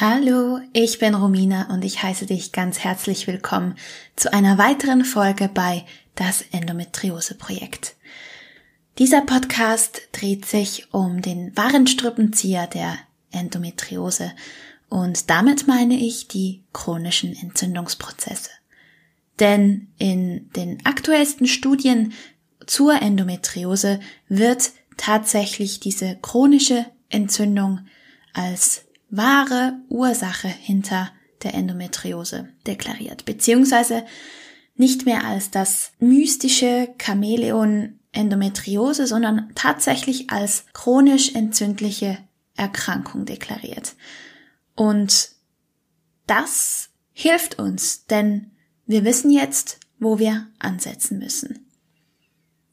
Hallo, ich bin Romina und ich heiße dich ganz herzlich willkommen zu einer weiteren Folge bei das Endometriose Projekt. Dieser Podcast dreht sich um den wahren Strippenzieher der Endometriose und damit meine ich die chronischen Entzündungsprozesse. Denn in den aktuellsten Studien zur Endometriose wird tatsächlich diese chronische Entzündung als wahre Ursache hinter der Endometriose deklariert, beziehungsweise nicht mehr als das mystische Chamäleon Endometriose, sondern tatsächlich als chronisch entzündliche Erkrankung deklariert. Und das hilft uns, denn wir wissen jetzt, wo wir ansetzen müssen.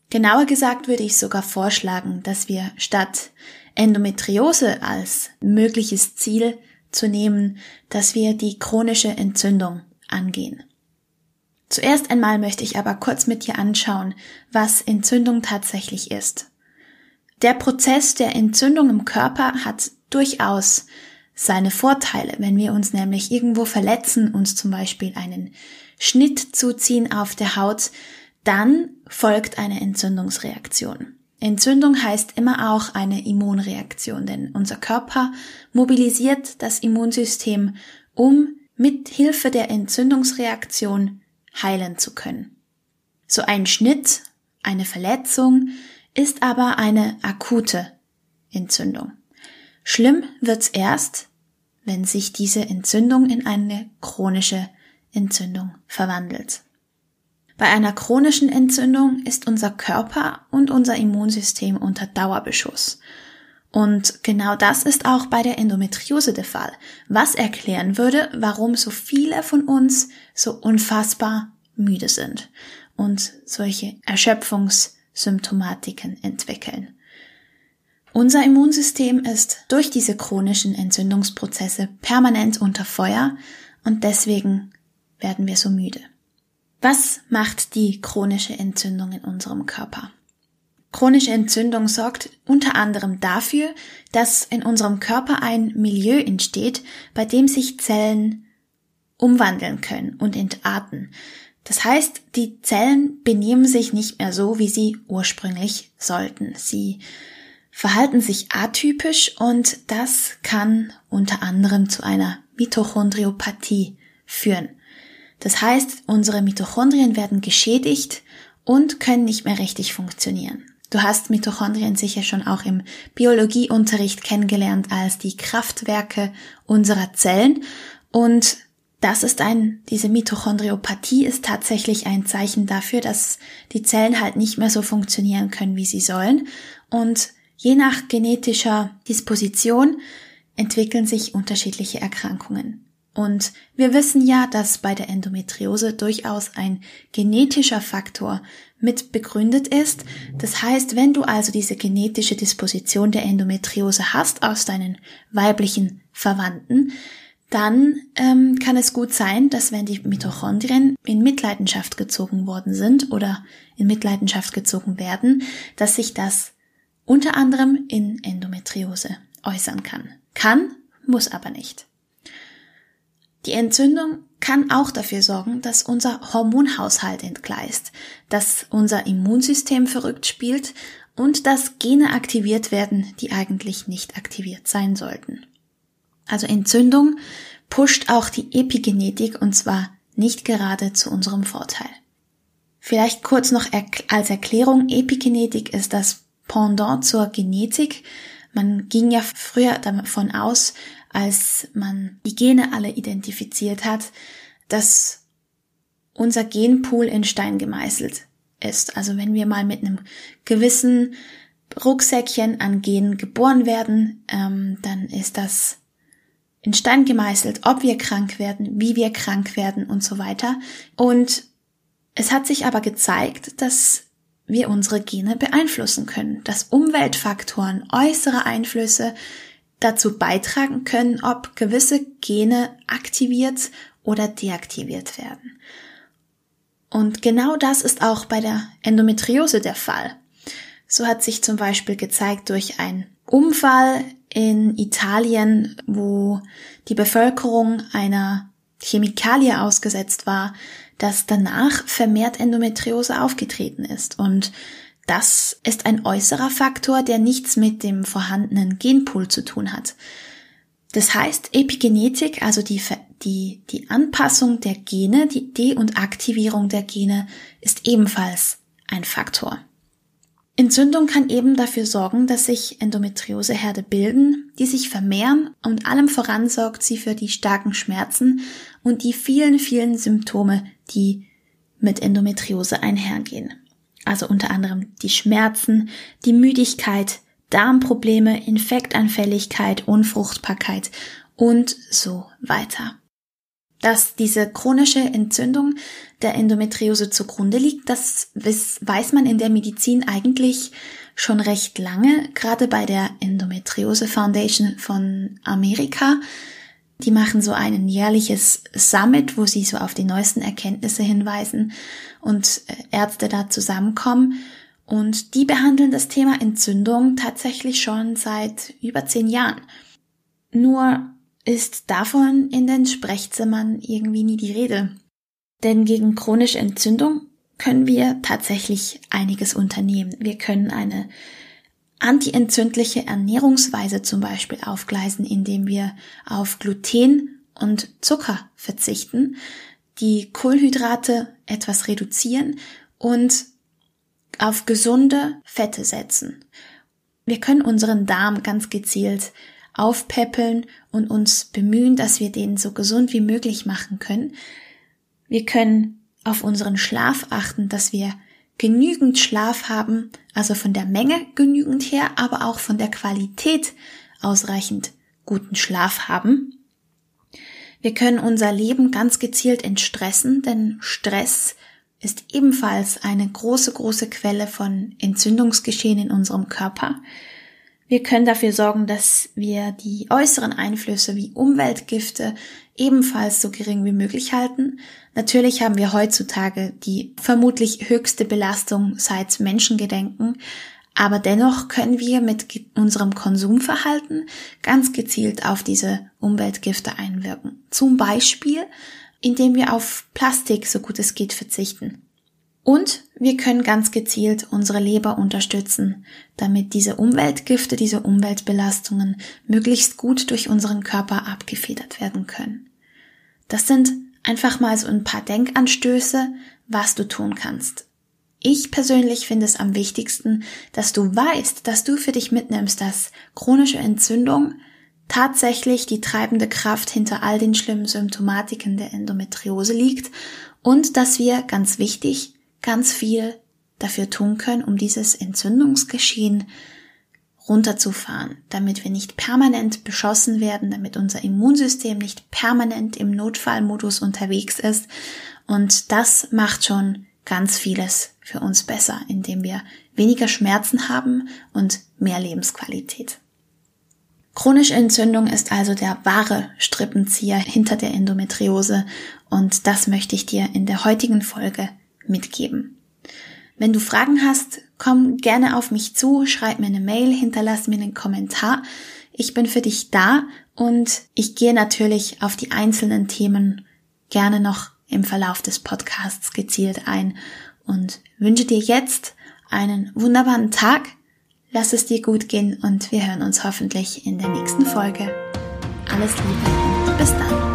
Genauer gesagt würde ich sogar vorschlagen, dass wir statt Endometriose als mögliches Ziel zu nehmen, dass wir die chronische Entzündung angehen. Zuerst einmal möchte ich aber kurz mit dir anschauen, was Entzündung tatsächlich ist. Der Prozess der Entzündung im Körper hat durchaus seine Vorteile, wenn wir uns nämlich irgendwo verletzen, uns zum Beispiel einen Schnitt zuziehen auf der Haut, dann folgt eine Entzündungsreaktion. Entzündung heißt immer auch eine Immunreaktion, denn unser Körper mobilisiert das Immunsystem, um mit Hilfe der Entzündungsreaktion heilen zu können. So ein Schnitt, eine Verletzung ist aber eine akute Entzündung. Schlimm wird's erst, wenn sich diese Entzündung in eine chronische Entzündung verwandelt. Bei einer chronischen Entzündung ist unser Körper und unser Immunsystem unter Dauerbeschuss. Und genau das ist auch bei der Endometriose der Fall, was erklären würde, warum so viele von uns so unfassbar müde sind und solche Erschöpfungssymptomatiken entwickeln. Unser Immunsystem ist durch diese chronischen Entzündungsprozesse permanent unter Feuer und deswegen werden wir so müde. Was macht die chronische Entzündung in unserem Körper? Chronische Entzündung sorgt unter anderem dafür, dass in unserem Körper ein Milieu entsteht, bei dem sich Zellen umwandeln können und entarten. Das heißt, die Zellen benehmen sich nicht mehr so, wie sie ursprünglich sollten. Sie verhalten sich atypisch und das kann unter anderem zu einer Mitochondriopathie führen. Das heißt, unsere Mitochondrien werden geschädigt und können nicht mehr richtig funktionieren. Du hast Mitochondrien sicher schon auch im Biologieunterricht kennengelernt als die Kraftwerke unserer Zellen und das ist ein, diese Mitochondriopathie ist tatsächlich ein Zeichen dafür, dass die Zellen halt nicht mehr so funktionieren können, wie sie sollen. Und je nach genetischer Disposition entwickeln sich unterschiedliche Erkrankungen. Und wir wissen ja, dass bei der Endometriose durchaus ein genetischer Faktor mit begründet ist. Das heißt, wenn du also diese genetische Disposition der Endometriose hast aus deinen weiblichen Verwandten, dann ähm, kann es gut sein, dass wenn die Mitochondrien in Mitleidenschaft gezogen worden sind oder in Mitleidenschaft gezogen werden, dass sich das unter anderem in Endometriose äußern kann. Kann, muss aber nicht. Die Entzündung kann auch dafür sorgen, dass unser Hormonhaushalt entgleist, dass unser Immunsystem verrückt spielt und dass Gene aktiviert werden, die eigentlich nicht aktiviert sein sollten. Also Entzündung pusht auch die Epigenetik und zwar nicht gerade zu unserem Vorteil. Vielleicht kurz noch als Erklärung, Epigenetik ist das Pendant zur Genetik. Man ging ja früher davon aus, als man die Gene alle identifiziert hat, dass unser Genpool in Stein gemeißelt ist. Also wenn wir mal mit einem gewissen Rucksäckchen an Genen geboren werden, ähm, dann ist das in Stein gemeißelt, ob wir krank werden, wie wir krank werden und so weiter. Und Es hat sich aber gezeigt, dass wir unsere Gene beeinflussen können, dass Umweltfaktoren, äußere Einflüsse dazu beitragen können, ob gewisse Gene aktiviert oder deaktiviert werden. Und genau das ist auch bei der Endometriose der Fall. So hat sich zum Beispiel gezeigt durch einen Unfall in Italien, wo die Bevölkerung einer Chemikalie ausgesetzt war, dass danach vermehrt Endometriose aufgetreten ist. Und das ist ein äußerer Faktor, der nichts mit dem vorhandenen Genpool zu tun hat. Das heißt, Epigenetik, also die, die, die Anpassung der Gene, die De- und Aktivierung der Gene, ist ebenfalls ein Faktor. Entzündung kann eben dafür sorgen, dass sich Endometrioseherde bilden, die sich vermehren und allem voran sorgt sie für die starken Schmerzen und die vielen, vielen Symptome, die mit Endometriose einhergehen. Also unter anderem die Schmerzen, die Müdigkeit, Darmprobleme, Infektanfälligkeit, Unfruchtbarkeit und so weiter. Dass diese chronische Entzündung der Endometriose zugrunde liegt, das weiß man in der Medizin eigentlich schon recht lange, gerade bei der Endometriose Foundation von Amerika. Die machen so ein jährliches Summit, wo sie so auf die neuesten Erkenntnisse hinweisen und äh, Ärzte da zusammenkommen. Und die behandeln das Thema Entzündung tatsächlich schon seit über zehn Jahren. Nur ist davon in den Sprechzimmern irgendwie nie die Rede. Denn gegen chronische Entzündung können wir tatsächlich einiges unternehmen. Wir können eine antientzündliche Ernährungsweise zum Beispiel aufgleisen, indem wir auf Gluten und Zucker verzichten, die Kohlenhydrate etwas reduzieren und auf gesunde Fette setzen. Wir können unseren Darm ganz gezielt aufpäppeln und uns bemühen, dass wir den so gesund wie möglich machen können. Wir können auf unseren Schlaf achten, dass wir genügend Schlaf haben, also von der Menge genügend her, aber auch von der Qualität ausreichend guten Schlaf haben. Wir können unser Leben ganz gezielt entstressen, denn Stress ist ebenfalls eine große, große Quelle von Entzündungsgeschehen in unserem Körper. Wir können dafür sorgen, dass wir die äußeren Einflüsse wie Umweltgifte ebenfalls so gering wie möglich halten. Natürlich haben wir heutzutage die vermutlich höchste Belastung seit Menschengedenken, aber dennoch können wir mit unserem Konsumverhalten ganz gezielt auf diese Umweltgifte einwirken. Zum Beispiel, indem wir auf Plastik so gut es geht verzichten. Und wir können ganz gezielt unsere Leber unterstützen, damit diese Umweltgifte, diese Umweltbelastungen möglichst gut durch unseren Körper abgefedert werden können. Das sind einfach mal so ein paar Denkanstöße, was du tun kannst. Ich persönlich finde es am wichtigsten, dass du weißt, dass du für dich mitnimmst, dass chronische Entzündung tatsächlich die treibende Kraft hinter all den schlimmen Symptomatiken der Endometriose liegt und dass wir, ganz wichtig, ganz viel dafür tun können, um dieses Entzündungsgeschehen runterzufahren, damit wir nicht permanent beschossen werden, damit unser Immunsystem nicht permanent im Notfallmodus unterwegs ist. Und das macht schon ganz vieles für uns besser, indem wir weniger Schmerzen haben und mehr Lebensqualität. Chronische Entzündung ist also der wahre Strippenzieher hinter der Endometriose und das möchte ich dir in der heutigen Folge mitgeben. Wenn du Fragen hast, komm gerne auf mich zu, schreib mir eine Mail, hinterlass mir einen Kommentar. Ich bin für dich da und ich gehe natürlich auf die einzelnen Themen gerne noch im Verlauf des Podcasts gezielt ein und wünsche dir jetzt einen wunderbaren Tag. Lass es dir gut gehen und wir hören uns hoffentlich in der nächsten Folge. Alles Liebe und bis dann.